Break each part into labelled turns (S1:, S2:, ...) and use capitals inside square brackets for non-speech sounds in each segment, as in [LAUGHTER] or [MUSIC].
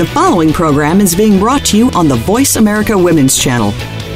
S1: The following program is being brought to you on the Voice America Women's Channel.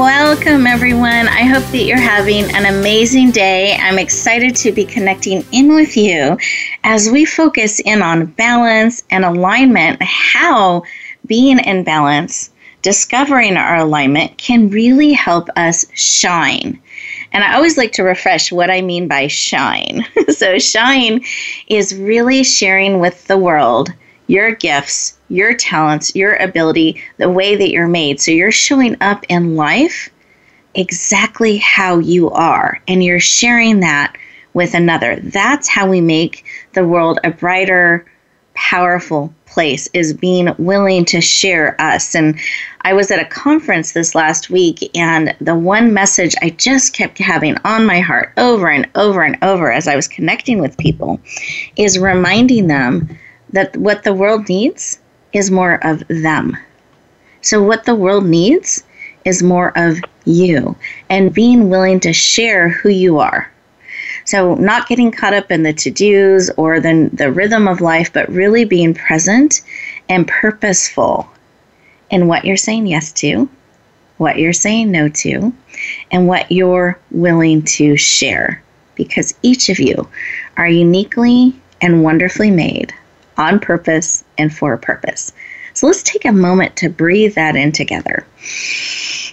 S2: Welcome, everyone. I hope that you're having an amazing day. I'm excited to be connecting in with you as we focus in on balance and alignment, how being in balance, discovering our alignment can really help us shine. And I always like to refresh what I mean by shine. [LAUGHS] so, shine is really sharing with the world your gifts, your talents, your ability, the way that you're made. So you're showing up in life exactly how you are, and you're sharing that with another. That's how we make the world a brighter, powerful place is being willing to share us. And I was at a conference this last week, and the one message I just kept having on my heart over and over and over as I was connecting with people is reminding them that what the world needs is more of them. So, what the world needs is more of you and being willing to share who you are. So, not getting caught up in the to dos or the, the rhythm of life, but really being present and purposeful in what you're saying yes to, what you're saying no to, and what you're willing to share. Because each of you are uniquely and wonderfully made on purpose and for a purpose. So let's take a moment to breathe that in together.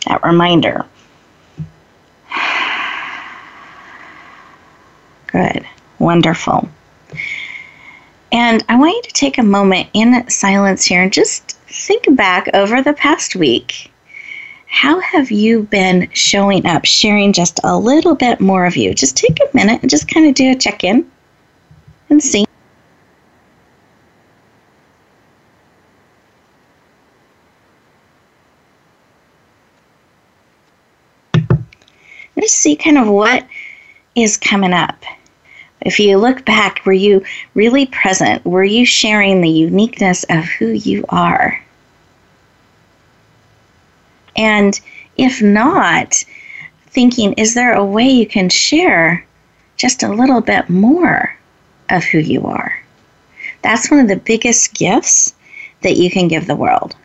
S2: That reminder. [SIGHS] Good. Wonderful. And I want you to take a moment in silence here and just think back over the past week. How have you been showing up, sharing just a little bit more of you? Just take a minute and just kind of do a check in and see just see kind of what is coming up. If you look back, were you really present? Were you sharing the uniqueness of who you are? And if not, thinking, is there a way you can share just a little bit more of who you are? That's one of the biggest gifts that you can give the world.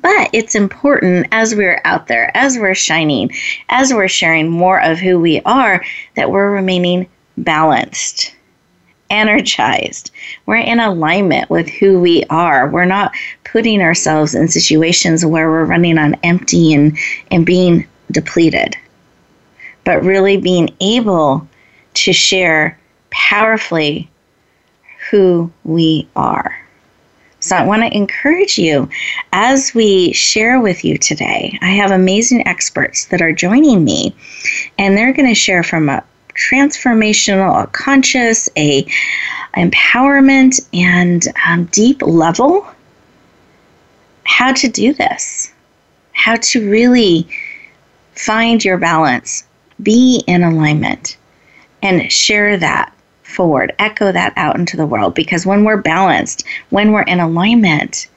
S2: But it's important as we're out there, as we're shining, as we're sharing more of who we are, that we're remaining balanced, energized. We're in alignment with who we are. We're not putting ourselves in situations where we're running on empty and, and being depleted, but really being able to share powerfully who we are. So I want to encourage you as we share with you today. I have amazing experts that are joining me, and they're going to share from a transformational, a conscious, a empowerment, and um, deep level how to do this, how to really find your balance, be in alignment, and share that forward, echo that out into the world. Because when we're balanced, when we're in alignment,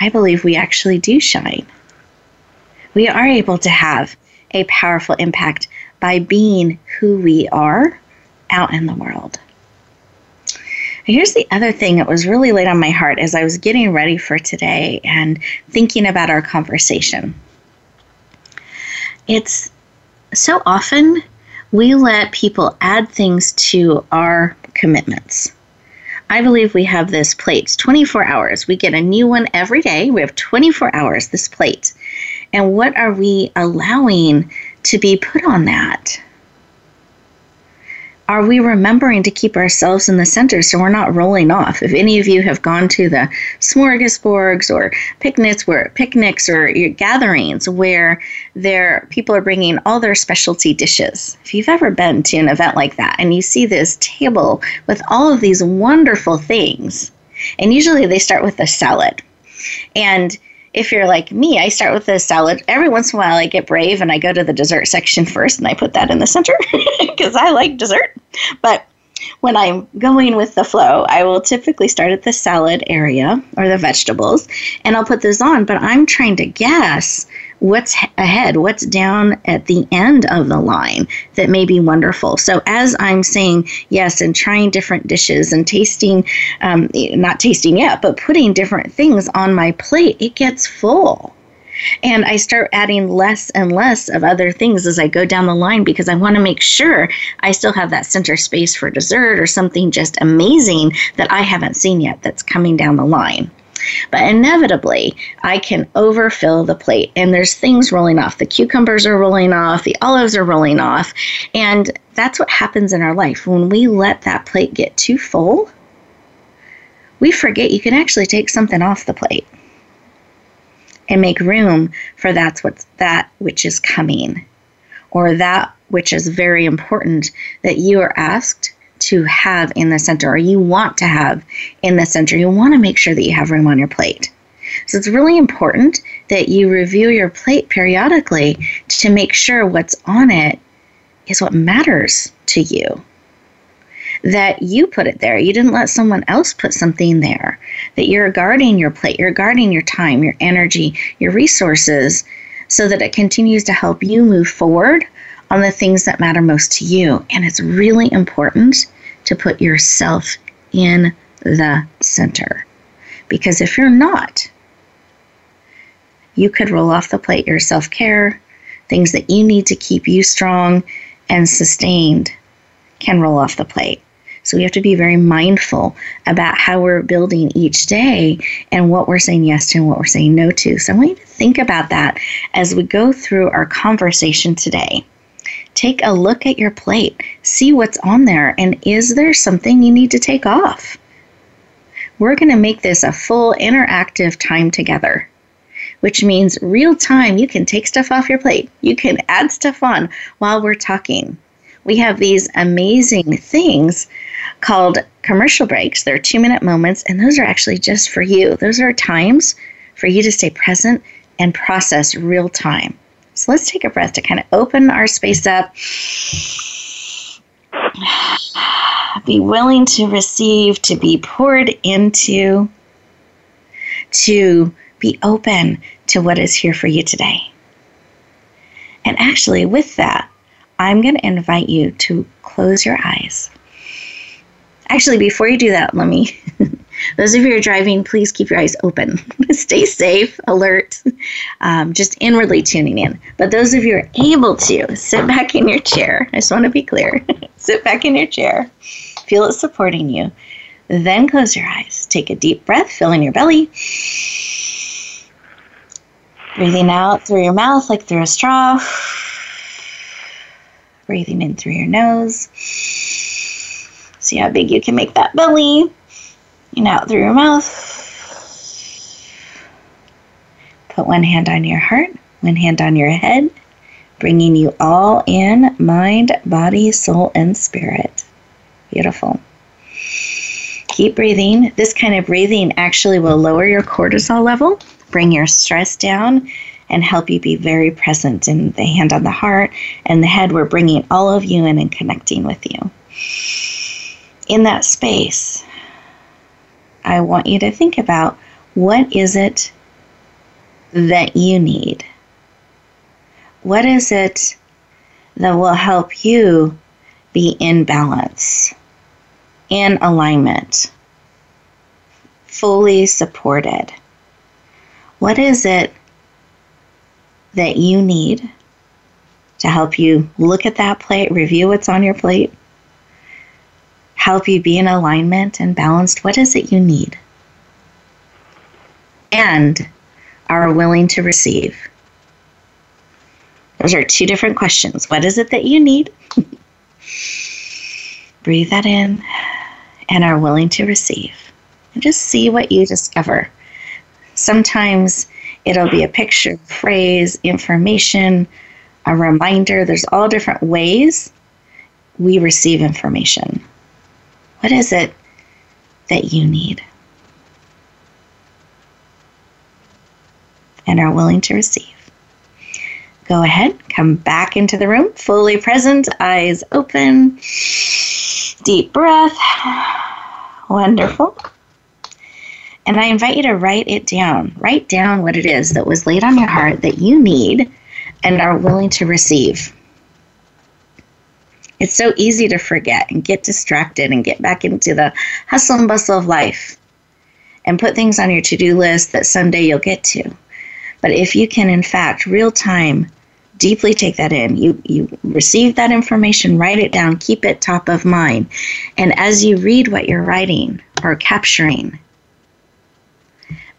S2: I believe we actually do shine. We are able to have a powerful impact by being who we are out in the world. Here's the other thing that was really laid on my heart as I was getting ready for today and thinking about our conversation. It's so often we let people add things to our commitments. I believe we have this plate 24 hours. We get a new one every day. We have 24 hours, this plate. And what are we allowing to be put on that? Are we remembering to keep ourselves in the center so we're not rolling off? If any of you have gone to the smorgasbords or picnics where picnics or gatherings where there people are bringing all their specialty dishes. If you've ever been to an event like that and you see this table with all of these wonderful things, and usually they start with a salad. And if you're like me, I start with the salad. Every once in a while, I get brave and I go to the dessert section first and I put that in the center [LAUGHS] because I like dessert. But when I'm going with the flow, I will typically start at the salad area or the vegetables and I'll put those on. But I'm trying to guess what's ahead, what's down at the end of the line that may be wonderful. So as I'm saying yes and trying different dishes and tasting, um, not tasting yet, but putting different things on my plate, it gets full. And I start adding less and less of other things as I go down the line because I want to make sure I still have that center space for dessert or something just amazing that I haven't seen yet that's coming down the line. But inevitably, I can overfill the plate and there's things rolling off. The cucumbers are rolling off, the olives are rolling off. And that's what happens in our life. When we let that plate get too full, we forget you can actually take something off the plate and make room for that's what's that which is coming or that which is very important that you are asked to have in the center or you want to have in the center. You want to make sure that you have room on your plate. So it's really important that you review your plate periodically to make sure what's on it is what matters to you. That you put it there. You didn't let someone else put something there. That you're guarding your plate, you're guarding your time, your energy, your resources so that it continues to help you move forward on the things that matter most to you. And it's really important to put yourself in the center. Because if you're not, you could roll off the plate your self care, things that you need to keep you strong and sustained can roll off the plate. So we have to be very mindful about how we're building each day and what we're saying yes to and what we're saying no to. So I want you to think about that as we go through our conversation today. Take a look at your plate, see what's on there, and is there something you need to take off? We're going to make this a full interactive time together, which means real time you can take stuff off your plate. You can add stuff on while we're talking. We have these amazing things called commercial breaks. They're two minute moments, and those are actually just for you. Those are times for you to stay present and process real time. So let's take a breath to kind of open our space up. Be willing to receive, to be poured into, to be open to what is here for you today. And actually, with that, I'm going to invite you to close your eyes. Actually, before you do that, let me [LAUGHS] Those of you who are driving, please keep your eyes open. [LAUGHS] Stay safe, alert, um, just inwardly tuning in. But those of you who are able to, sit back in your chair. I just want to be clear. [LAUGHS] sit back in your chair, feel it supporting you. Then close your eyes. Take a deep breath, fill in your belly. Breathing out through your mouth like through a straw. Breathing in through your nose. See how big you can make that belly and out through your mouth. Put one hand on your heart, one hand on your head, bringing you all in mind, body, soul, and spirit. Beautiful. Keep breathing. This kind of breathing actually will lower your cortisol level, bring your stress down, and help you be very present in the hand on the heart and the head. We're bringing all of you in and connecting with you. In that space, I want you to think about what is it that you need? What is it that will help you be in balance, in alignment, fully supported? What is it that you need to help you look at that plate, review what's on your plate, help you be in alignment and balanced. What is it you need? And are willing to receive. Those are two different questions. What is it that you need? [LAUGHS] Breathe that in and are willing to receive. And just see what you discover. Sometimes it'll be a picture, phrase, information, a reminder. There's all different ways we receive information. What is it that you need? And are willing to receive. Go ahead, come back into the room, fully present, eyes open, deep breath. Wonderful. And I invite you to write it down. Write down what it is that was laid on your heart that you need and are willing to receive. It's so easy to forget and get distracted and get back into the hustle and bustle of life and put things on your to do list that someday you'll get to. But if you can, in fact, real time, deeply take that in, you, you receive that information, write it down, keep it top of mind. And as you read what you're writing or capturing,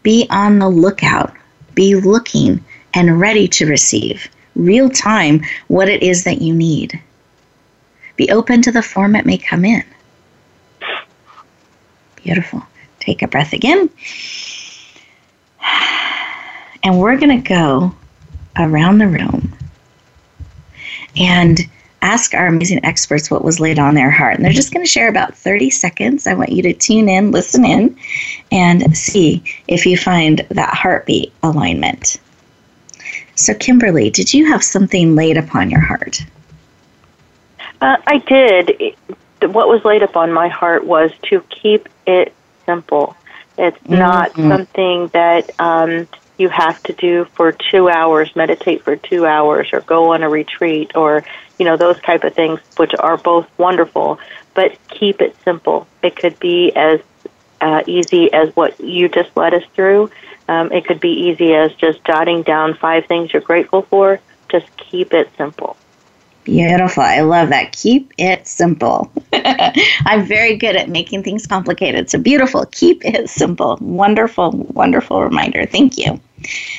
S2: be on the lookout, be looking and ready to receive real time what it is that you need. Be open to the form it may come in. Beautiful. Take a breath again. And we're going to go around the room and ask our amazing experts what was laid on their heart. And they're just going to share about 30 seconds. I want you to tune in, listen in, and see if you find that heartbeat alignment. So, Kimberly, did you have something laid upon your heart?
S3: Uh, I did. What was laid upon my heart was to keep it simple. It's mm-hmm. not something that um, you have to do for two hours, meditate for two hours, or go on a retreat, or you know those type of things, which are both wonderful. But keep it simple. It could be as uh, easy as what you just led us through. Um, it could be easy as just jotting down five things you're grateful for. Just keep it simple.
S2: Beautiful. I love that. Keep it simple. [LAUGHS] I'm very good at making things complicated. So beautiful. Keep it simple. Wonderful, wonderful reminder. Thank you.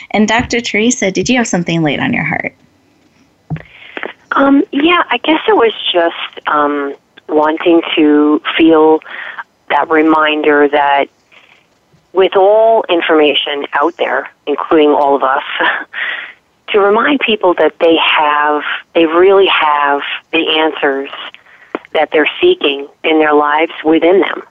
S2: And Dr. Theresa, did you have something laid on your heart?
S4: Um, yeah, I guess it was just um, wanting to feel that reminder that with all information out there, including all of us, [LAUGHS] to remind people that they have, they really have the answers that they're seeking in their lives within them,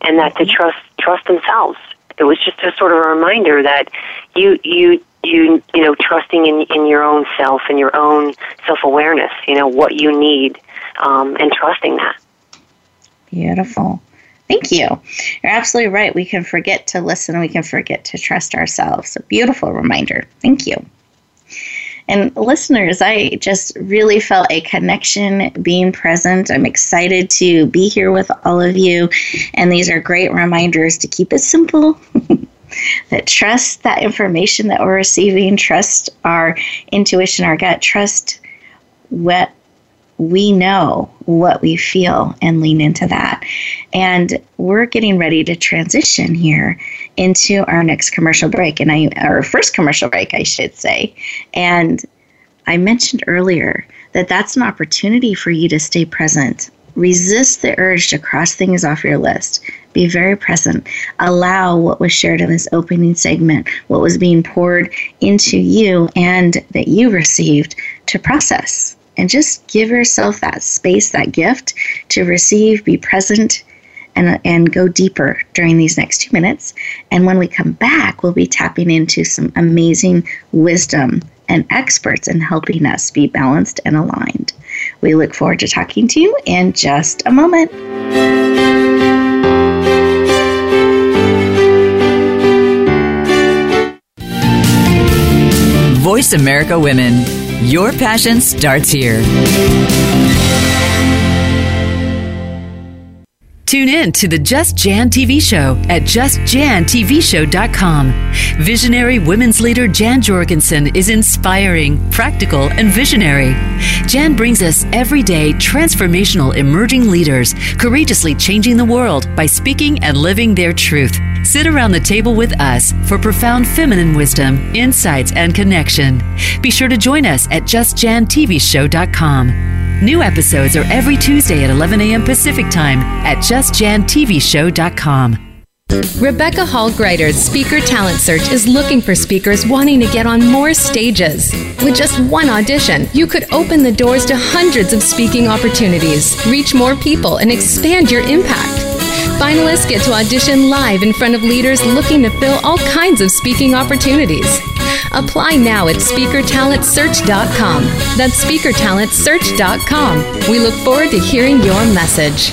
S4: and that to mm-hmm. trust trust themselves. It was just a sort of a reminder that you you you you know trusting in in your own self and your own self awareness. You know what you need, um, and trusting that.
S2: Beautiful. Thank you. You're absolutely right. We can forget to listen. We can forget to trust ourselves. A beautiful reminder. Thank you. And listeners, I just really felt a connection being present. I'm excited to be here with all of you. And these are great reminders to keep it simple. [LAUGHS] that trust that information that we're receiving, trust our intuition, our gut, trust what we know what we feel and lean into that. And we're getting ready to transition here into our next commercial break and I our first commercial break I should say. And I mentioned earlier that that's an opportunity for you to stay present. Resist the urge to cross things off your list. Be very present. Allow what was shared in this opening segment, what was being poured into you and that you received to process and just give yourself that space, that gift to receive, be present, and, and go deeper during these next two minutes. And when we come back, we'll be tapping into some amazing wisdom and experts in helping us be balanced and aligned. We look forward to talking to you in just a moment.
S5: Voice America Women. Your passion starts here. Tune in to the Just Jan TV show at justjantvshow.com. Visionary women's leader Jan Jorgensen is inspiring, practical, and visionary. Jan brings us everyday transformational emerging leaders, courageously changing the world by speaking and living their truth. Sit around the table with us for profound feminine wisdom, insights, and connection. Be sure to join us at justjantvshow.com. New episodes are every Tuesday at 11 a.m. Pacific Time at justjantvshow.com.
S6: Rebecca Hall Gruyter's Speaker Talent Search is looking for speakers wanting to get on more stages. With just one audition, you could open the doors to hundreds of speaking opportunities, reach more people, and expand your impact. Finalists get to audition live in front of leaders looking to fill all kinds of speaking opportunities. Apply now at speakertalentsearch.com. That's speakertalentsearch.com. We look forward to hearing your message.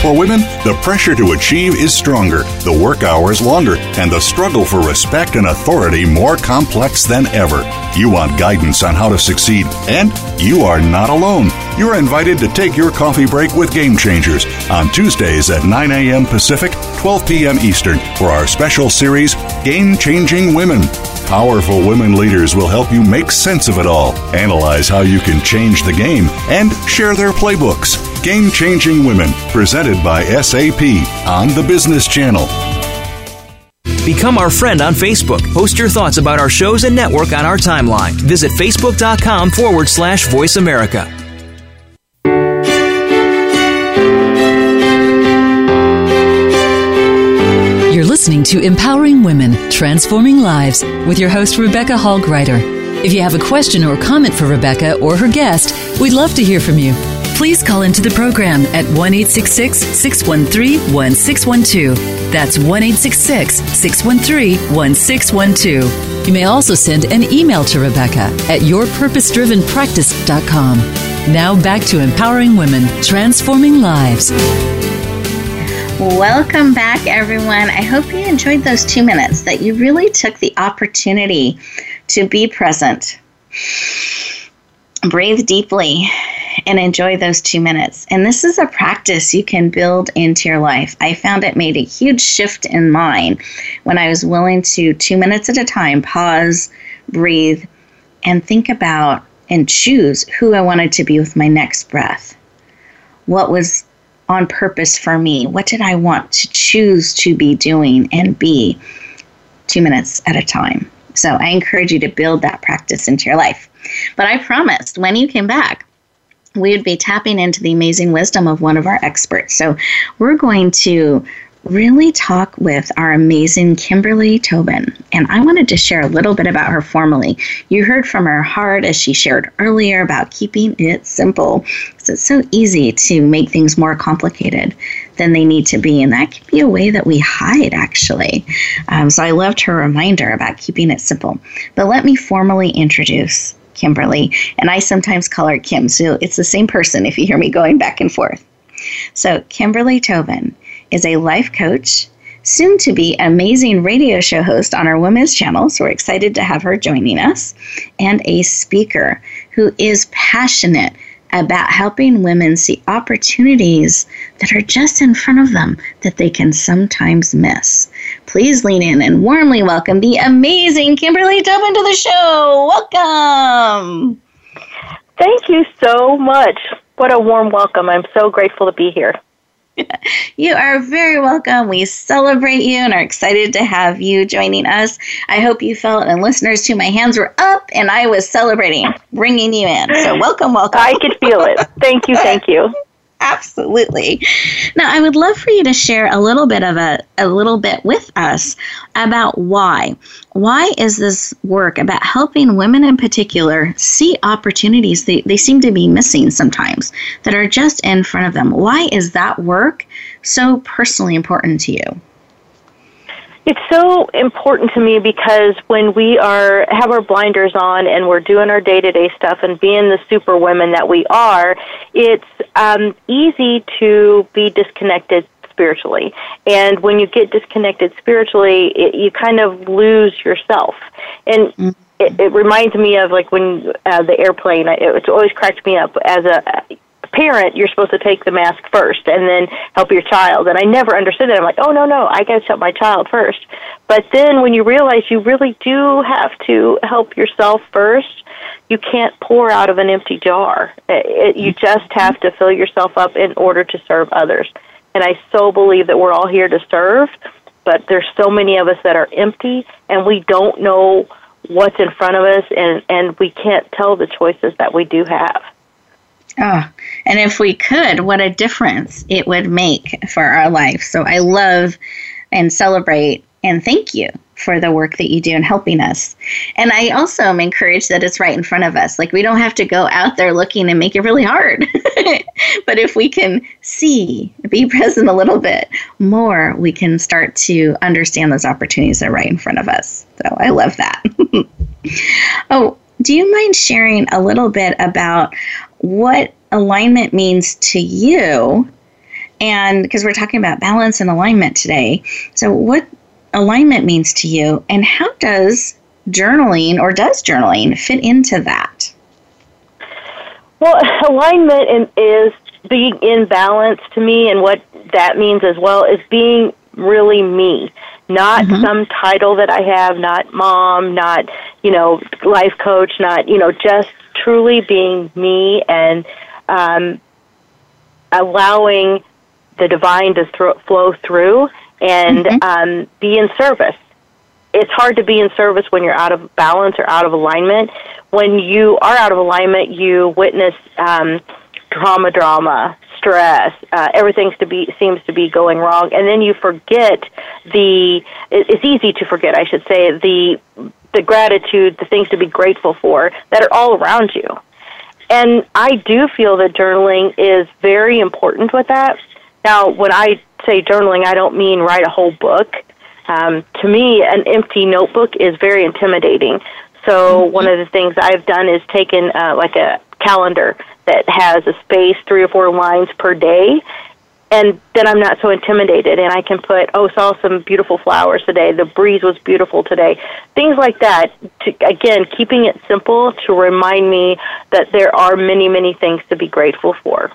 S7: For women, the pressure to achieve is stronger, the work hours longer, and the struggle for respect and authority more complex than ever. You want guidance on how to succeed, and you are not alone. You're invited to take your coffee break with Game Changers on Tuesdays at 9 a.m. Pacific, 12 p.m. Eastern for our special series, Game Changing Women. Powerful women leaders will help you make sense of it all, analyze how you can change the game, and share their playbooks. Game Changing Women, presented by SAP on the Business Channel.
S8: Become our friend on Facebook. Post your thoughts about our shows and network on our timeline. Visit facebook.com forward slash voice America.
S5: You're listening to Empowering Women, Transforming Lives with your host, Rebecca Hall Gruyter. If you have a question or comment for Rebecca or her guest, we'd love to hear from you please call into the program at 1 613 1612. That's 1 613 1612. You may also send an email to Rebecca at yourpurposedrivenpractice.com. Now back to empowering women, transforming lives.
S2: Welcome back, everyone. I hope you enjoyed those two minutes, that you really took the opportunity to be present. Breathe deeply and enjoy those two minutes. And this is a practice you can build into your life. I found it made a huge shift in mine when I was willing to, two minutes at a time, pause, breathe, and think about and choose who I wanted to be with my next breath. What was on purpose for me? What did I want to choose to be doing and be two minutes at a time? So I encourage you to build that practice into your life. But I promised when you came back, we would be tapping into the amazing wisdom of one of our experts. So we're going to really talk with our amazing Kimberly Tobin. And I wanted to share a little bit about her formally. You heard from her heart as she shared earlier about keeping it simple. So it's so easy to make things more complicated than they need to be. And that can be a way that we hide, actually. Um, so I loved her reminder about keeping it simple. But let me formally introduce Kimberly, and I sometimes call her Kim. So it's the same person if you hear me going back and forth. So, Kimberly Tobin is a life coach, soon to be amazing radio show host on our women's channel. So, we're excited to have her joining us, and a speaker who is passionate about helping women see opportunities that are just in front of them that they can sometimes miss. Please lean in and warmly welcome the amazing Kimberly Tobin to the show. Welcome.
S3: Thank you so much. What a warm welcome. I'm so grateful to be here. [LAUGHS]
S2: You are very welcome. We celebrate you and are excited to have you joining us. I hope you felt, and listeners too, my hands were up and I was celebrating bringing you in. So, [LAUGHS] welcome, welcome.
S3: I could feel it. Thank you, thank you.
S2: Absolutely. Now, I would love for you to share a little bit of a, a little bit with us about why. Why is this work about helping women in particular see opportunities they, they seem to be missing sometimes that are just in front of them? Why is that work so personally important to you?
S3: It's so important to me because when we are have our blinders on and we're doing our day to day stuff and being the super women that we are, it's um, easy to be disconnected spiritually. And when you get disconnected spiritually, it, you kind of lose yourself. And mm-hmm. it, it reminds me of like when uh, the airplane. It, it's always cracked me up as a parent, you're supposed to take the mask first and then help your child. And I never understood that. I'm like, oh, no, no, I got to help my child first. But then when you realize you really do have to help yourself first, you can't pour out of an empty jar. It, you mm-hmm. just have to fill yourself up in order to serve others. And I so believe that we're all here to serve, but there's so many of us that are empty and we don't know what's in front of us and, and we can't tell the choices that we do have.
S2: Oh, and if we could, what a difference it would make for our life. So I love and celebrate and thank you for the work that you do in helping us. And I also am encouraged that it's right in front of us. Like we don't have to go out there looking and make it really hard. [LAUGHS] but if we can see, be present a little bit more, we can start to understand those opportunities that are right in front of us. So I love that. [LAUGHS] oh, do you mind sharing a little bit about what alignment means to you. And because we're talking about balance and alignment today. So, what alignment means to you, and how does journaling or does journaling fit into that?
S3: Well, [LAUGHS] alignment is being in balance to me, and what that means as well is being really me, not mm-hmm. some title that I have, not mom, not, you know, life coach, not, you know, just truly being me and um, allowing the divine to flow through and mm-hmm. um, be in service. It's hard to be in service when you're out of balance or out of alignment. When you are out of alignment, you witness um, drama, drama, stress. Uh, everything to be seems to be going wrong, and then you forget the. It's easy to forget, I should say, the the gratitude, the things to be grateful for that are all around you. And I do feel that journaling is very important with that. Now, when I say journaling, I don't mean write a whole book. Um, to me, an empty notebook is very intimidating. So, mm-hmm. one of the things I've done is taken uh, like a calendar that has a space, three or four lines per day, and then I'm not so intimidated and I can put, oh, saw some beautiful flowers today. The breeze was beautiful today. Things like that. To, again, keeping it simple to remind me that there are many, many things to be grateful for.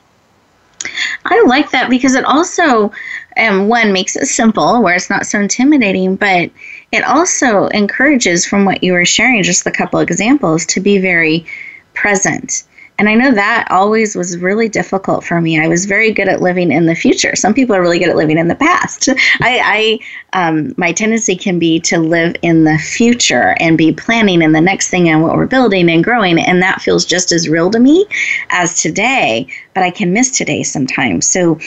S2: I like that because it also, um, one, makes it simple where it's not so intimidating, but it also encourages, from what you were sharing, just a couple examples, to be very present and I know that always was really difficult for me. I was very good at living in the future. Some people are really good at living in the past. [LAUGHS] I, I um, my tendency can be to live in the future and be planning and the next thing and what we're building and growing, and that feels just as real to me as today. But I can miss today sometimes. So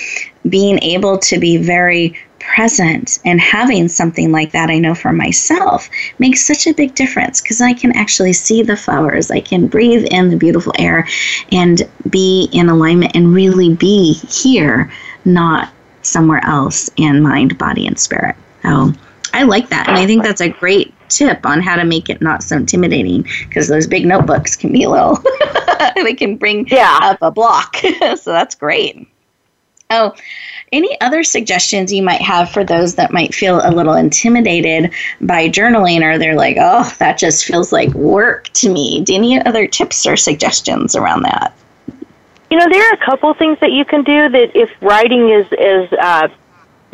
S2: being able to be very present and having something like that i know for myself makes such a big difference because i can actually see the flowers. I can breathe in the beautiful air and be in alignment and really be here not somewhere else in mind body and spirit. Oh i like that and i think that's a great tip on how to make it not so intimidating because those big notebooks can be a little [LAUGHS] they can bring yeah. up a block. [LAUGHS] So that's great oh any other suggestions you might have for those that might feel a little intimidated by journaling or they're like, oh, that just feels like work to me? Do any other tips or suggestions around that?
S3: You know, there are a couple things that you can do that if writing is, is uh,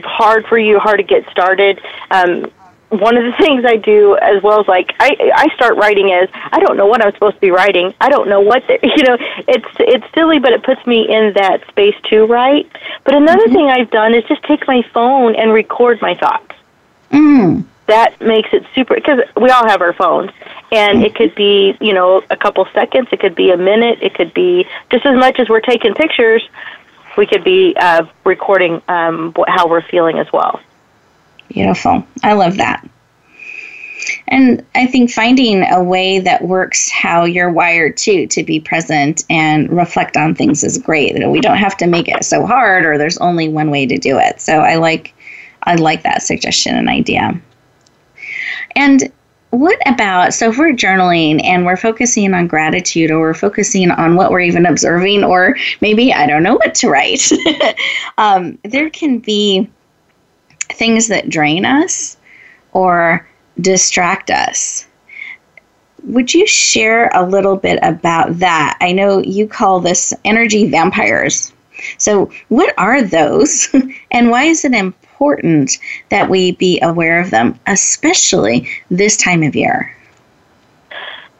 S3: hard for you, hard to get started, um, one of the things I do as well as like I I start writing is I don't know what I'm supposed to be writing. I don't know what the, [LAUGHS] you know. It's it's silly, but it puts me in that space to write. But another mm-hmm. thing I've done is just take my phone and record my thoughts.
S2: Mm.
S3: That makes it super because we all have our phones, and it could be you know a couple seconds, it could be a minute, it could be just as much as we're taking pictures we could be uh, recording um, how we're feeling as well.
S2: Beautiful. I love that. And I think finding a way that works how you're wired too to be present and reflect on things is great. We don't have to make it so hard or there's only one way to do it. So I like I like that suggestion and idea. And what about so if we're journaling and we're focusing on gratitude or we're focusing on what we're even observing or maybe i don't know what to write [LAUGHS] um, there can be things that drain us or distract us would you share a little bit about that i know you call this energy vampires so what are those [LAUGHS] and why is it important that we be aware of them, especially this time of year?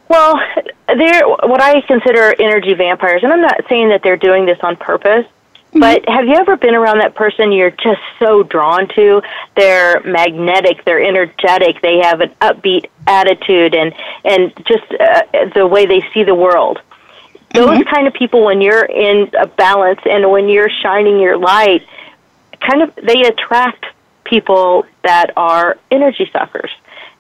S3: Well, they're what I consider energy vampires, and I'm not saying that they're doing this on purpose. Mm-hmm. But have you ever been around that person you're just so drawn to? They're magnetic, they're energetic, they have an upbeat attitude, and and just uh, the way they see the world. Those mm-hmm. kind of people, when you're in a balance and when you're shining your light, kind of they attract people that are energy suckers.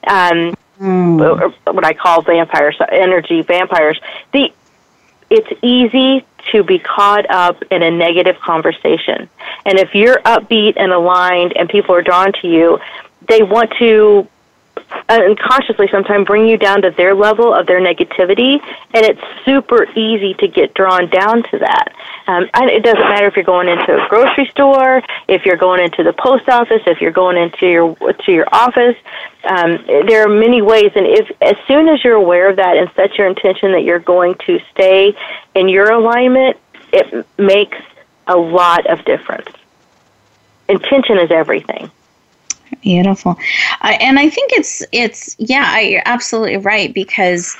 S3: Um, mm. What I call vampires, energy vampires. The it's easy to be caught up in a negative conversation, and if you're upbeat and aligned, and people are drawn to you, they want to unconsciously sometimes bring you down to their level of their negativity, and it's super easy to get drawn down to that. Um, it doesn't matter if you're going into a grocery store, if you're going into the post office, if you're going into your to your office. Um, there are many ways, and if as soon as you're aware of that and set your intention that you're going to stay in your alignment, it makes a lot of difference. Intention is everything.
S2: Beautiful, and I think it's it's yeah, you're absolutely right because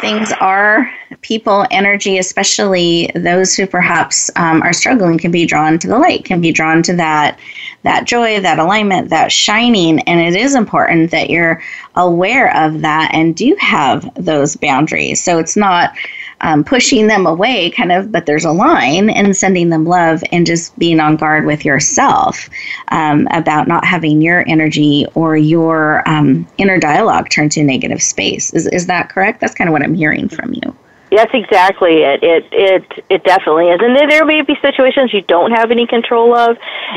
S2: things are people energy especially those who perhaps um, are struggling can be drawn to the light can be drawn to that that joy that alignment that shining. And it is important that you're aware of that and do have those boundaries. So it's not um, pushing them away, kind of, but there's a line and sending them love and just being on guard with yourself um, about not having your energy or your um, inner dialogue turn to negative space. Is, is that correct? That's kind of what I'm hearing from you.
S3: That's exactly it. It it it definitely is, and there may be situations you don't have any control of,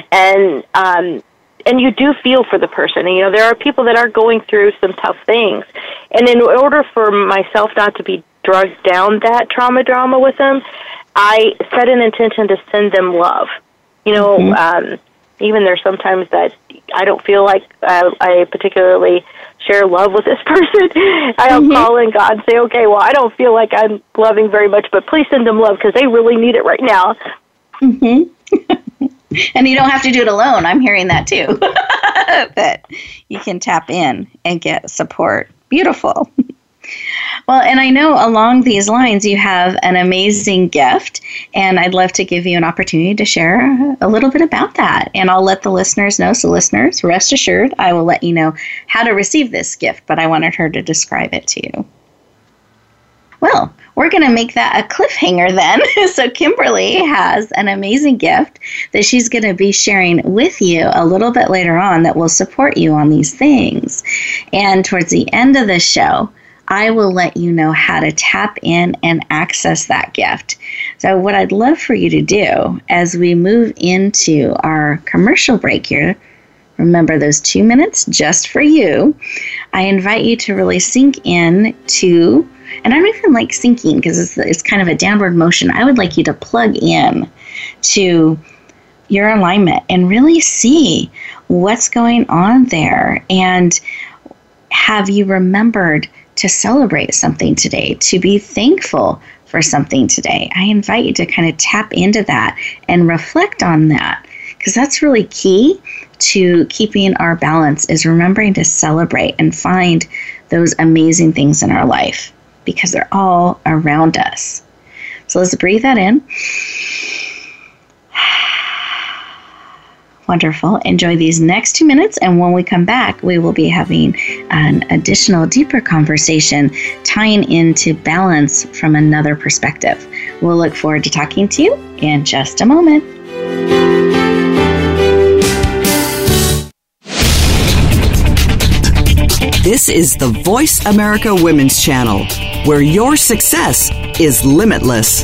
S3: and um, and you do feel for the person. And, you know, there are people that are going through some tough things, and in order for myself not to be drug down that trauma drama with them, I set an intention to send them love. You know, mm-hmm. um, even there's sometimes that I don't feel like uh, I particularly share love with this [LAUGHS] person. I'll mm-hmm. call in God and say, okay, well, I don't feel like I'm loving very much, but please send them love because they really need it right now.
S2: Mm-hmm. [LAUGHS] and you don't have to do it alone. I'm hearing that too. [LAUGHS] that you can tap in and get support. Beautiful. Well, and I know along these lines you have an amazing gift, and I'd love to give you an opportunity to share a little bit about that. And I'll let the listeners know. So, listeners, rest assured, I will let you know how to receive this gift, but I wanted her to describe it to you. Well, we're going to make that a cliffhanger then. [LAUGHS] so, Kimberly has an amazing gift that she's going to be sharing with you a little bit later on that will support you on these things. And towards the end of the show, I will let you know how to tap in and access that gift. So, what I'd love for you to do as we move into our commercial break here, remember those two minutes just for you. I invite you to really sink in to, and I don't even like sinking because it's, it's kind of a downward motion. I would like you to plug in to your alignment and really see what's going on there. And have you remembered to celebrate something today, to be thankful for something today. I invite you to kind of tap into that and reflect on that because that's really key to keeping our balance is remembering to celebrate and find those amazing things in our life because they're all around us. So let's breathe that in. [SIGHS] Wonderful. Enjoy these next two minutes, and when we come back, we will be having an additional, deeper conversation tying into balance from another perspective. We'll look forward to talking to you in just a moment.
S1: This is the Voice America Women's Channel, where your success is limitless.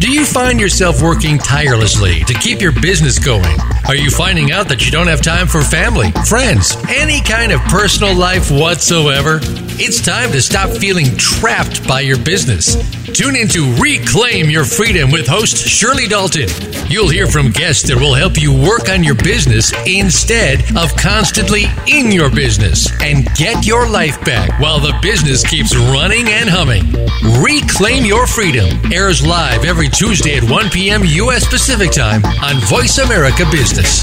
S9: Do you find yourself working tirelessly to keep your business going? Are you finding out that you don't have time for family, friends, any kind of personal life whatsoever? It's time to stop feeling trapped by your business. Tune in to Reclaim Your Freedom with host Shirley Dalton. You'll hear from guests that will help you work on your business instead of constantly in your business and get your life back while the business keeps running and humming. Reclaim Your Freedom airs live every Tuesday at 1 p.m. U.S. Pacific Time on Voice America Business.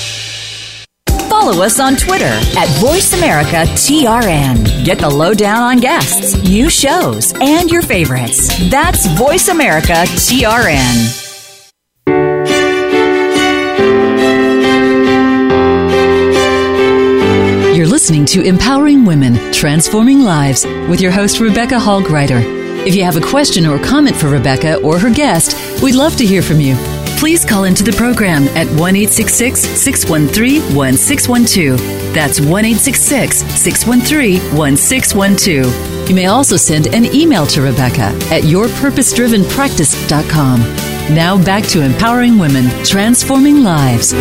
S10: follow us on Twitter at VoiceAmericaTRN. Get the lowdown on guests, new shows, and your favorites. That's VoiceAmericaTRN.
S5: You're listening to Empowering Women, Transforming Lives with your host, Rebecca Hall Gruyter. If you have a question or comment for Rebecca or her guest, we'd love to hear from you please call into the program at 1 613 1612. That's 1 613 1612. You may also send an email to Rebecca at yourpurposedrivenpractice.com. Now back to empowering women, transforming lives.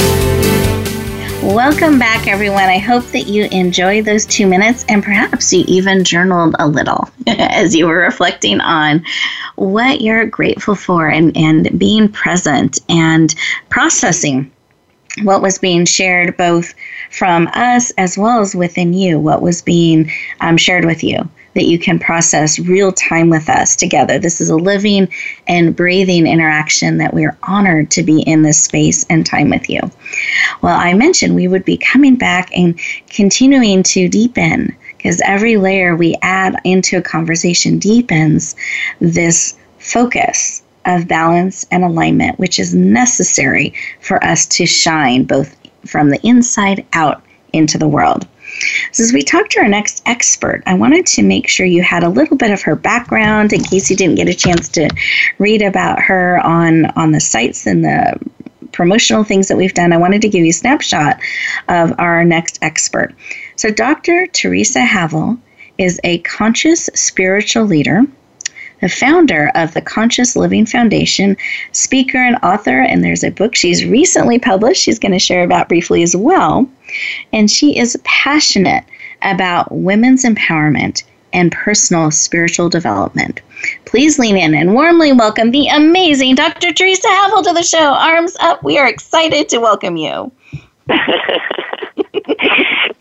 S2: Welcome back, everyone. I hope that you enjoyed those two minutes and perhaps you even journaled a little [LAUGHS] as you were reflecting on what you're grateful for and, and being present and processing what was being shared both from us as well as within you, what was being um, shared with you that you can process real time with us together. This is a living and breathing interaction that we're honored to be in this space and time with you. Well, I mentioned we would be coming back and continuing to deepen because every layer we add into a conversation deepens this focus of balance and alignment, which is necessary for us to shine both from the inside out into the world. So, as we talk to our next expert, I wanted to make sure you had a little bit of her background in case you didn't get a chance to read about her on, on the sites and the promotional things that we've done. I wanted to give you a snapshot of our next expert. So, Dr. Theresa Havel is a conscious spiritual leader the founder of the Conscious Living Foundation, speaker and author, and there's a book she's recently published she's going to share about briefly as well. And she is passionate about women's empowerment and personal spiritual development. Please lean in and warmly welcome the amazing Dr. Theresa Havel to the show. Arms up. We are excited to welcome you. [LAUGHS]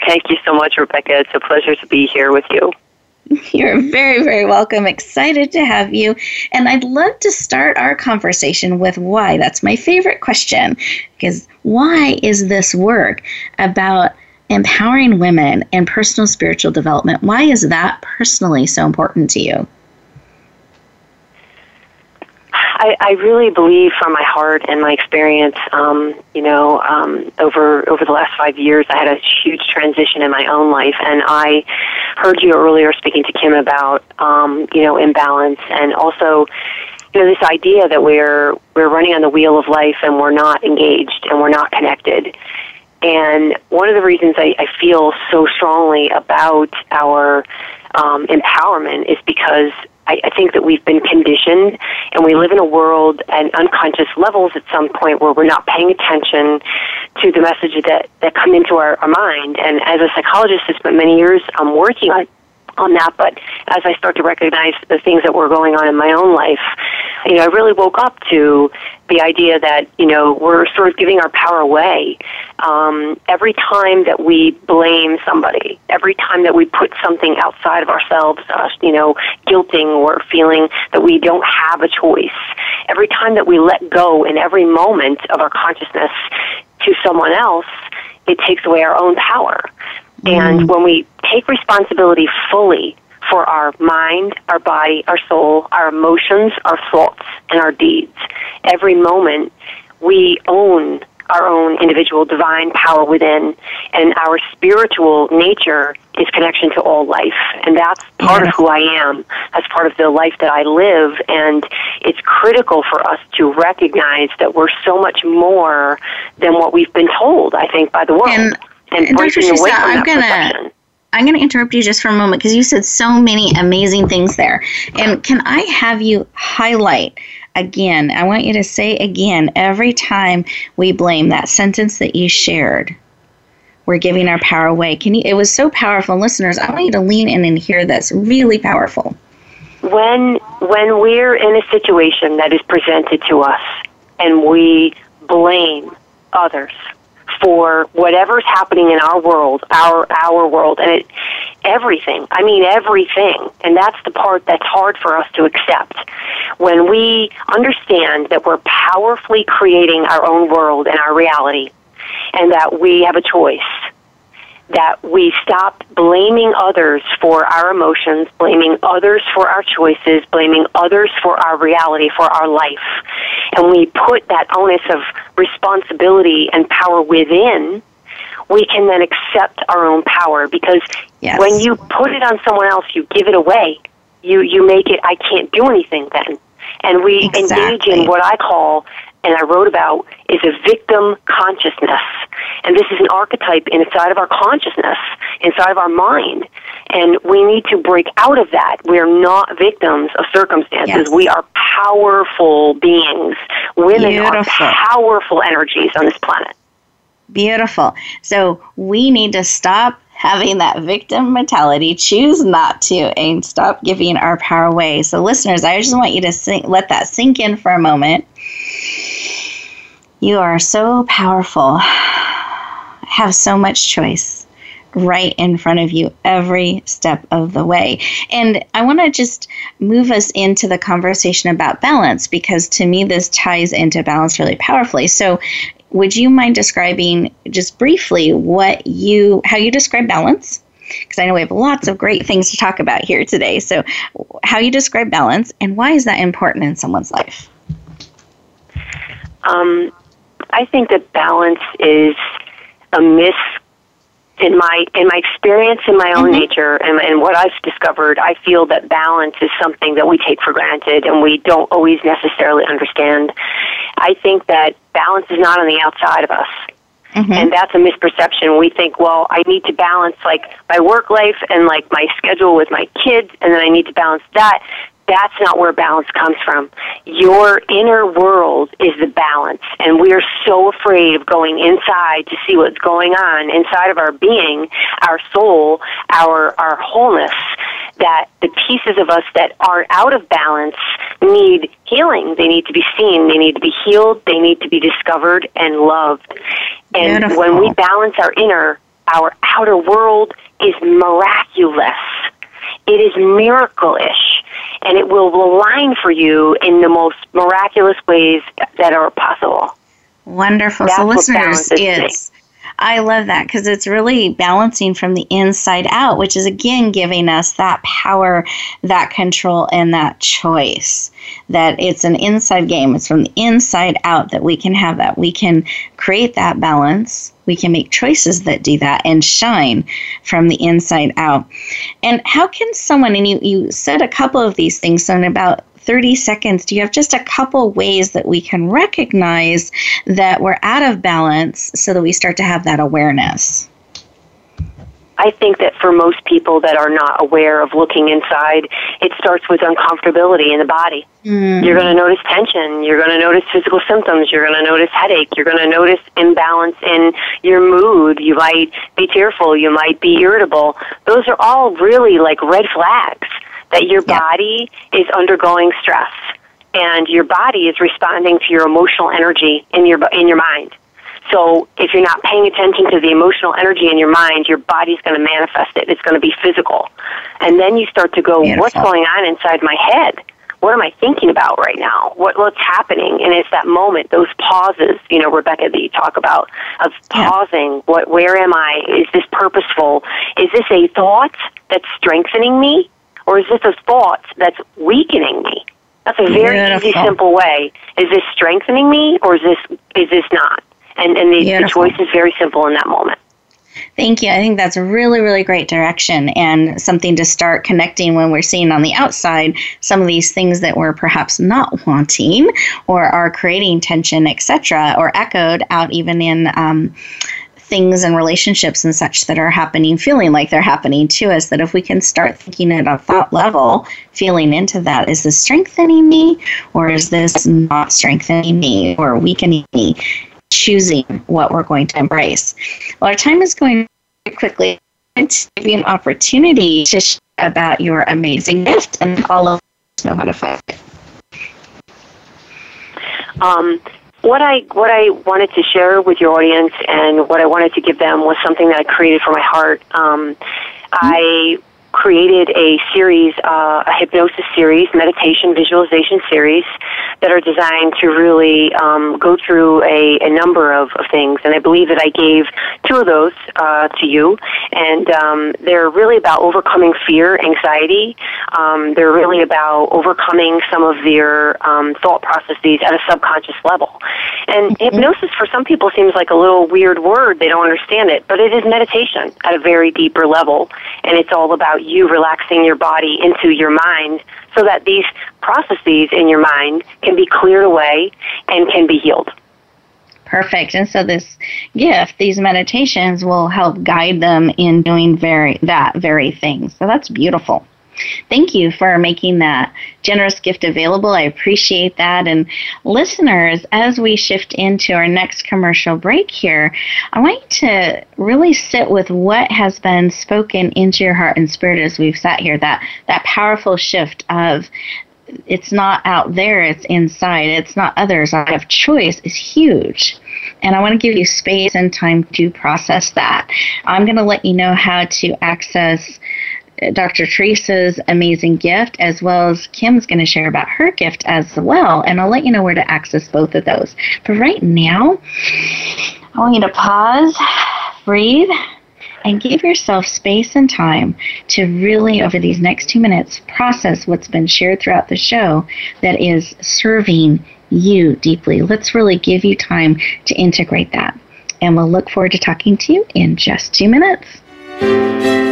S4: Thank you so much, Rebecca. It's a pleasure to be here with you. [LAUGHS]
S2: You're very, very welcome. Excited to have you. And I'd love to start our conversation with why. That's my favorite question. Because why is this work about empowering women and personal spiritual development? Why is that personally so important to you?
S4: I, I really believe from my heart and my experience, um, you know, um, over over the last five years, I had a huge transition in my own life, and I heard you earlier speaking to Kim about, um, you know, imbalance, and also, you know, this idea that we're we're running on the wheel of life and we're not engaged and we're not connected. And one of the reasons I, I feel so strongly about our um, empowerment is because I, I think that we've been conditioned and we live in a world at unconscious levels at some point where we're not paying attention to the messages that, that come into our, our mind. And as a psychologist, I spent many years um, working on on that. But as I start to recognize the things that were going on in my own life, you know, I really woke up to the idea that you know we're sort of giving our power away um, every time that we blame somebody, every time that we put something outside of ourselves, uh, you know, guilting or feeling that we don't have a choice, every time that we let go in every moment of our consciousness to someone else, it takes away our own power. And when we take responsibility fully for our mind, our body, our soul, our emotions, our thoughts, and our deeds, every moment we own our own individual divine power within, and our spiritual nature is connection to all life. And that's part yes. of who I am. That's part of the life that I live. And it's critical for us to recognize that we're so much more than what we've been told, I think, by the world.
S2: And and breaking Dr. away from I'm gonna, perception. I'm going to interrupt you just for a moment because you said so many amazing things there. And can I have you highlight again? I want you to say again every time we blame that sentence that you shared. We're giving our power away. Can you? It was so powerful, listeners. I want you to lean in and hear this. Really powerful.
S4: When when we're in a situation that is presented to us and we blame others for whatever's happening in our world, our our world, and it everything. I mean everything, and that's the part that's hard for us to accept. When we understand that we're powerfully creating our own world and our reality, and that we have a choice that we stop blaming others for our emotions, blaming others for our choices, blaming others for our reality, for our life. And we put that onus of responsibility and power within, we can then accept our own power because yes. when you put it on someone else, you give it away. You, you make it, I can't do anything then. And we exactly. engage in what I call and I wrote about is a victim consciousness. And this is an archetype inside of our consciousness, inside of our mind. And we need to break out of that. We're not victims of circumstances. Yes. We are powerful beings. Women Beautiful. are powerful energies on this planet.
S2: Beautiful. So we need to stop having that victim mentality, choose not to, and stop giving our power away. So, listeners, I just want you to sink, let that sink in for a moment. You are so powerful, have so much choice right in front of you every step of the way. And I want to just move us into the conversation about balance because to me, this ties into balance really powerfully. So, would you mind describing just briefly what you how you describe balance? Because I know we have lots of great things to talk about here today. So, how you describe balance and why is that important in someone's life?
S4: Um, I think that balance is a myth in my in my experience in my own mm-hmm. nature and, and what I've discovered, I feel that balance is something that we take for granted and we don't always necessarily understand. I think that balance is not on the outside of us. Mm-hmm. And that's a misperception. We think, well, I need to balance like my work life and like my schedule with my kids, and then I need to balance that that's not where balance comes from. Your inner world is the balance, and we are so afraid of going inside to see what's going on inside of our being, our soul, our our wholeness. That the pieces of us that are out of balance need healing. They need to be seen. They need to be healed. They need to be discovered and loved. And Beautiful. when we balance our inner, our outer world is miraculous it is miracle-ish and it will align for you in the most miraculous ways that are possible.
S2: Wonderful.
S4: That's
S2: so, listeners, it's I love that because it's really balancing from the inside out, which is again giving us that power, that control, and that choice. That it's an inside game. It's from the inside out that we can have that. We can create that balance. We can make choices that do that and shine from the inside out. And how can someone, and you, you said a couple of these things, so in about 30 seconds, do you have just a couple ways that we can recognize that we're out of balance so that we start to have that awareness?
S4: I think that for most people that are not aware of looking inside, it starts with uncomfortability in the body.
S2: Mm.
S4: You're going to notice tension. You're going to notice physical symptoms. You're going to notice headache. You're going to notice imbalance in your mood. You might be tearful. You might be irritable. Those are all really like red flags that your
S2: Yeah.
S4: body is undergoing stress and your body is responding to your emotional energy in your in your mind. So if you're not paying attention to the emotional energy in your mind, your body's going to manifest it. It's going to be physical. And then you start to go, what's going on inside my head? What am I thinking about right now? What, what's happening? And it's that moment, those pauses, you know, Rebecca, that you talk about, of
S2: Yeah.
S4: pausing. What, where am I? Is this purposeful? Is this a thought that's strengthening me? Or is this a thought that's weakening me? That's a very easy, simple way. Is this strengthening me or is this is this not? And and the, the choice is very simple in that moment.
S2: Thank you. I think that's a really, really great direction and something to start connecting when we're seeing on the outside some of these things that we're perhaps not wanting or are creating tension, etc., or echoed out even in um, things and relationships and such that are happening, feeling like they're happening to us. That if we can start thinking at a thought level, feeling into that, is this strengthening me or is this not strengthening me or weakening me? Choosing what we're going to embrace. Well, our time is going quickly. To give you an opportunity to share about your amazing gift, and all of us know how to find it.
S4: Um, what I what I wanted to share with your audience and what I wanted to give them was something that I created for my heart. Um, I created a series, uh, a hypnosis series, meditation visualization series that are designed to really um, go through a, a number of, of things. And I believe that I gave two of those uh, to you. And um, they're really about overcoming fear, anxiety. Um, they're really about overcoming some of their um, thought processes at a subconscious level. And hypnosis for some people seems like a little weird word. They don't understand it, but it is meditation at a very deeper level. And it's all about you relaxing your body into your mind so that these processes in your mind can be cleared away and can be healed.
S2: Perfect. And so this gift, these meditations will help guide them in doing very that very thing. So that's beautiful. Thank you for making that generous gift available. I appreciate that. And listeners, as we shift into our next commercial break here, I want you to really sit with what has been spoken into your heart and spirit as we've sat here. That that powerful shift of it's not out there, it's inside. It's not others. I have choice is huge. And I want to give you space and time to process that. I'm going to let you know how to access Dr. Theresa's amazing gift, as well as Kim's going to share about her gift as well. And I'll let you know where to access both of those. But right now, I want you to pause, breathe, and give yourself space and time to really, over these next two minutes, process what's been shared throughout the show that is serving you deeply. Let's really give you time to integrate that. And we'll look forward to talking to you in just two minutes.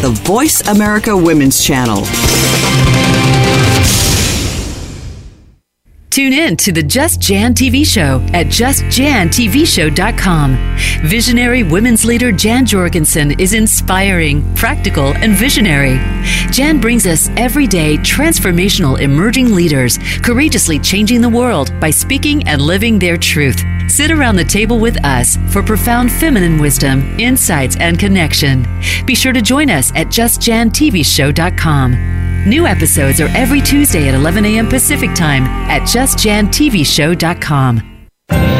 S1: The Voice America Women's Channel.
S5: Tune in to the Just Jan TV show at justjantvshow.com. Visionary women's leader Jan Jorgensen is inspiring, practical, and visionary. Jan brings us everyday transformational emerging leaders, courageously changing the world by speaking and living their truth. Sit around the table with us for profound feminine wisdom, insights, and connection. Be sure to join us at justjantvshow.com. New episodes are every Tuesday at 11 a.m. Pacific Time at justjantvshow.com.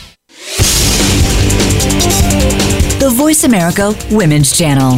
S10: The Voice America Women's Channel.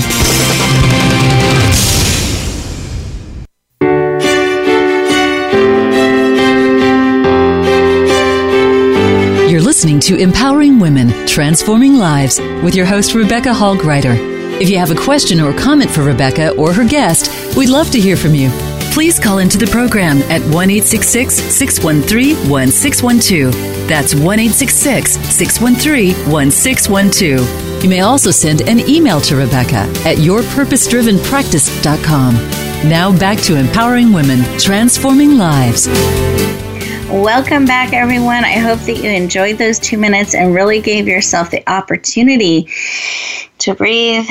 S5: You're listening to Empowering Women, Transforming Lives with your host, Rebecca Hall Gruyter. If you have a question or comment for Rebecca or her guest, we'd love to hear from you. Please call into the program at 1 613 1612. That's 1 613 1612. You may also send an email to Rebecca at yourpurposedrivenpractice.com. Now back to empowering women, transforming lives.
S2: Welcome back, everyone. I hope that you enjoyed those two minutes and really gave yourself the opportunity to breathe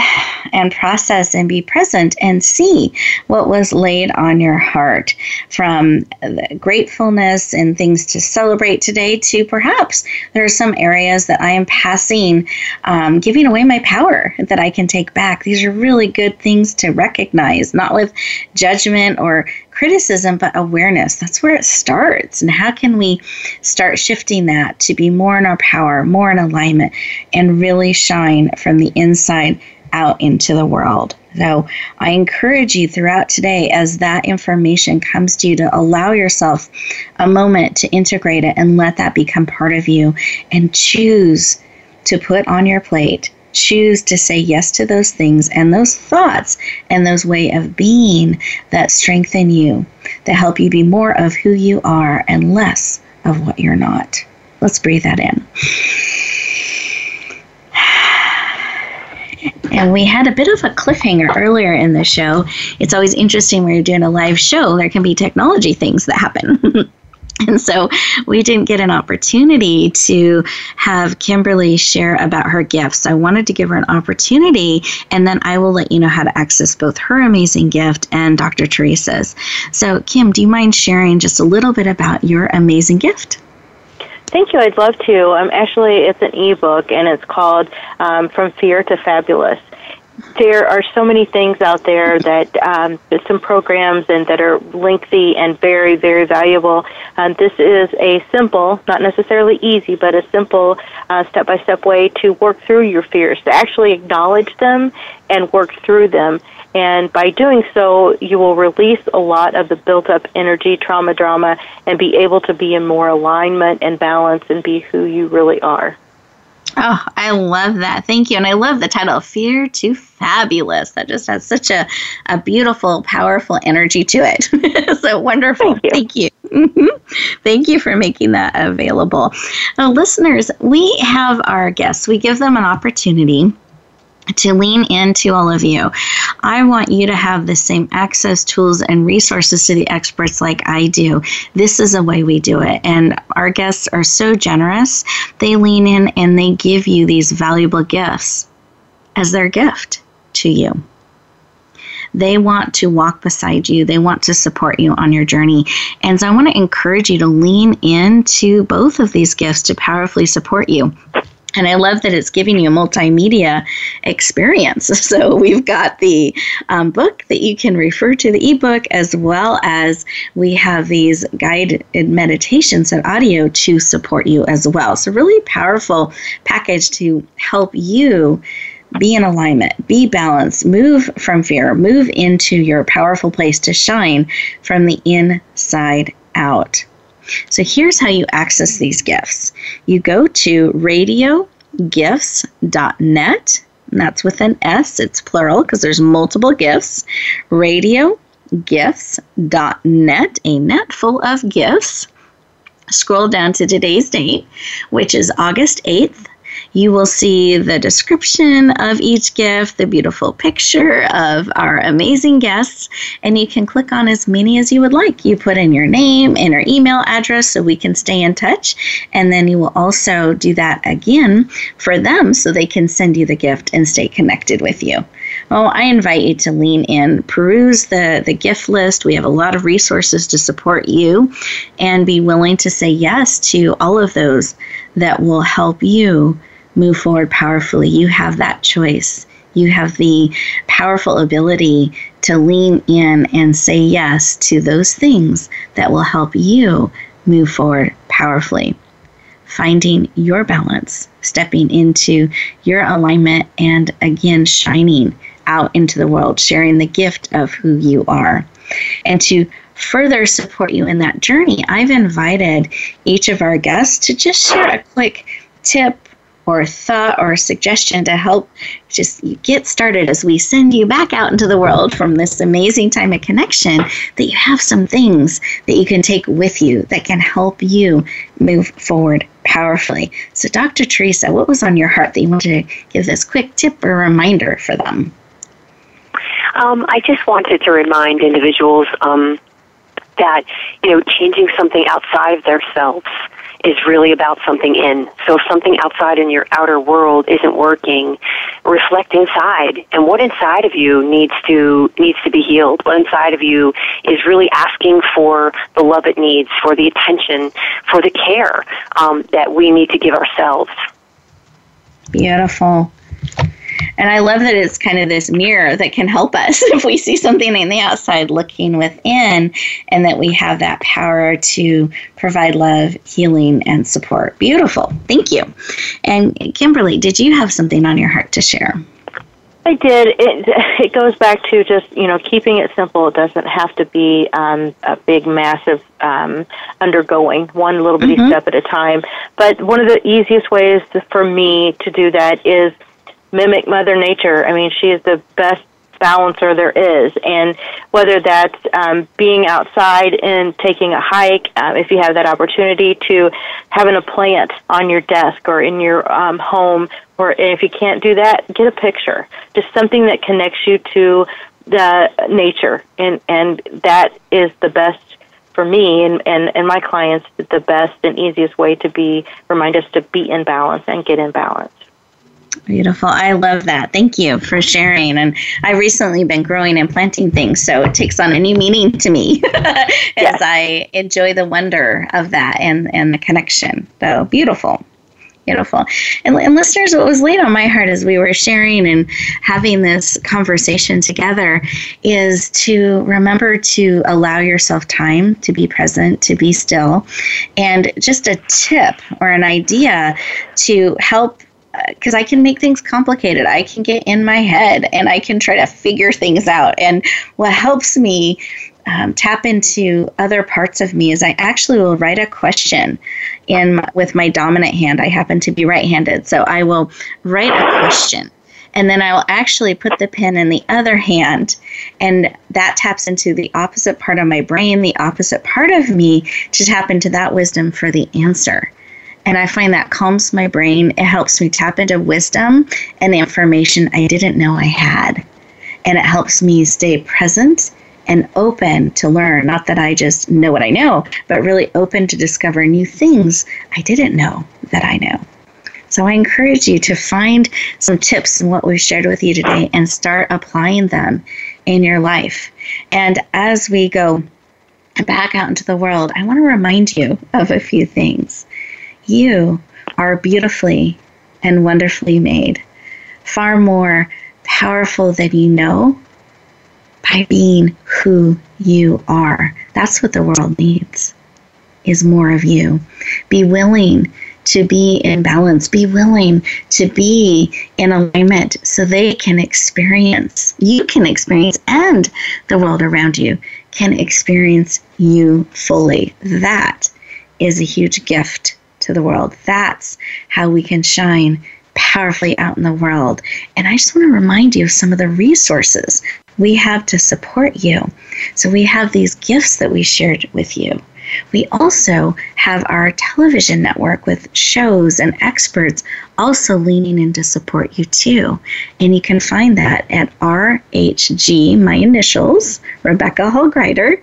S2: and process and be present and see what was laid on your heart from the gratefulness and things to celebrate today to perhaps there are some areas that I am passing, um, giving away my power that I can take back. These are really good things to recognize, not with judgment or criticism, but awareness. That's where it starts. And how can we start shifting that to be more in our power, more in alignment, and really shine from the inside out into the world? So I encourage you throughout today as that information comes to you to allow yourself a moment to integrate it and let that become part of you and choose to put on your plate choose to say yes to those things and those thoughts and those way of being that strengthen you that help you be more of who you are and less of what you're not let's breathe that in and we had a bit of a cliffhanger earlier in the show. It's always interesting when you're doing a live show, there can be technology things that happen. [LAUGHS] [LAUGHS] And so we didn't get an opportunity to have Kimberly share about her gifts. I wanted to give her an opportunity, and then I will let you know how to access both her amazing gift and Dr. Theresa's. So, Kim, do you mind sharing just a little bit about your amazing gift?
S3: Thank you. I'd love to. Um, actually, it's an ebook, and it's called um, From Fear to Fabulous there are so many things out there that um, some programs and that are lengthy and very very valuable. Um, this is a simple, not necessarily easy, but a simple step by step way to work through your fears, to actually acknowledge them and work through them. And by doing so, you will release a lot of the built up energy, trauma, drama, and be able to be in more alignment and balance and be who you really are.
S2: Oh, I love that. Thank you. And I love the title, Fear to Fabulous. That just has such a, a beautiful, powerful energy to it. [LAUGHS] so wonderful. Thank you. Thank you. Mm-hmm. Thank you for making that available. Now, listeners, we have our guests, we give them an opportunity to lean into all of you. I want you to have the same access, tools, and resources to the experts like I do. This is a way we do it. And our guests are so generous. They lean in and they give you these valuable gifts as their gift to you. They want to walk beside you. They want to support you on your journey. And so I want to encourage you to lean into both of these gifts to powerfully support you. And I love that it's giving you a multimedia experience. [LAUGHS] So we've got the um, book that you can refer to, the ebook, as well as we have these guided meditations and audio to support you as well. So, really powerful package to help you be in alignment, be balanced, move from fear, move into your powerful place to shine from the inside out. So here's how you access these gifts. You go to radiogifts.net, that's with an S, it's plural because there's multiple gifts. Radiogifts.net, a net full of gifts. Scroll down to today's date, which is August 8th, you will see the description of each gift, the beautiful picture of our amazing guests, and you can click on as many as you would like. You put in your name and your email address so we can stay in touch, and then you will also do that again for them so they can send you the gift and stay connected with you. Well, I invite you to lean in, peruse the, the gift list. We have a lot of resources to support you, and be willing to say yes to all of those that will help you move forward powerfully. You have that choice. You have the powerful ability to lean in and say yes to those things that will help you move forward powerfully. Finding your balance, stepping into your alignment, and again, shining out into the world, sharing the gift of who you are. And to further support you in that journey, I've invited each of our guests to just share a quick tip or thought or suggestion to help just get started as we send you back out into the world from this amazing time of connection that you have some things that you can take with you that can help you move forward powerfully. So, Dr. Theresa, what was on your heart that you wanted to give this quick tip or reminder for them?
S4: Um, I just wanted to remind individuals um, that you know changing something outside of themselves is really about something in. So if something outside in your outer world isn't working, reflect inside. And what inside of you needs to needs to be healed. What inside of you is really asking for the love it needs, for the attention, for the care um, that we need to give ourselves.
S2: Beautiful. And I love that it's kind of this mirror that can help us [LAUGHS] if we see something in the outside looking within, and that we have that power to provide love, healing, and support. Beautiful. Thank you. And Kimberly, did you have something on your heart to share?
S3: I did. It [LAUGHS] it goes back to just you know keeping it simple. It doesn't have to be um, a big, massive um, undergoing. One little bitty mm-hmm. step at a time. But one of the easiest ways to, for me to do that is mimic Mother Nature. I mean, she is the best balancer there is. And whether that's um, being outside and taking a hike, uh, if you have that opportunity to having a plant on your desk or in your um, home, or if you can't do that, get a picture. Just something that connects you to the nature, and and that is the best for me and, and, and my clients the best and easiest way to be remind us to be in balance and get in balance.
S2: Beautiful. I love that. Thank you for sharing. And I've recently been growing and planting things, so it takes on a new meaning to me [LAUGHS] as yes. I enjoy the wonder of that and, and the connection. So beautiful. Beautiful. And, and listeners, what was laid on my heart as we were sharing and having this conversation together is to remember to allow yourself time to be present, to be still. And just a tip or an idea to help because I can make things complicated. I can get in my head and I can try to figure things out. And what helps me um, tap into other parts of me is I actually will write a question in my, with my dominant hand. I happen to be right-handed, so I will write a question. And then I will actually put the pen in the other hand, and that taps into the opposite part of my brain, the opposite part of me, to tap into that wisdom for the answer. And I find that calms my brain. It helps me tap into wisdom and the information I didn't know I had. And it helps me stay present and open to learn. Not that I just know what I know, but really open to discover new things I didn't know that I know. So I encourage you to find some tips in what we've shared with you today and start applying them in your life. And as we go back out into the world, I want to remind you of a few things. You are beautifully and wonderfully made, far more powerful than you know by being who you are. That's what the world needs is more of you. Be willing to be in balance, be willing to be in alignment so they can experience, you can experience, and the world around you can experience you fully. That is a huge gift to the world. That's how we can shine powerfully out in the world. And I just want to remind you of some of the resources we have to support you. So we have these gifts that we shared with you. We also have our television network with shows and experts also leaning in to support you too. And you can find that at RHG, my initials, Rebecca Hall-Gruyter,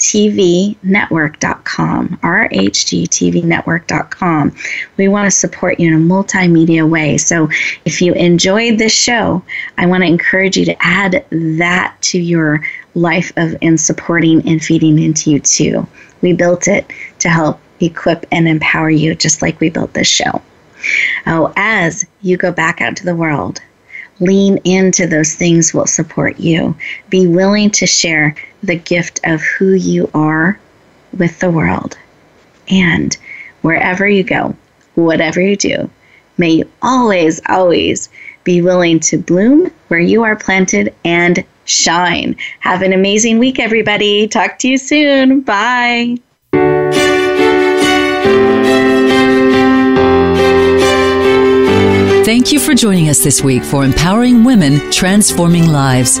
S2: tvnetwork.com, rhgtvnetwork.com. We want to support you in a multimedia way. So if you enjoyed this show, I want to encourage you to add that to your life of in supporting and feeding into you too. We built it to help equip and empower you just like we built this show. Oh, as you go back out to the world, lean into those things will support you. Be willing to share the gift of who you are with the world. And wherever you go, whatever you do, may you always, always be willing to bloom where you are planted and shine. Have an amazing week, everybody. Talk to you soon. Bye.
S5: Thank you for joining us this week for Empowering Women, Transforming Lives.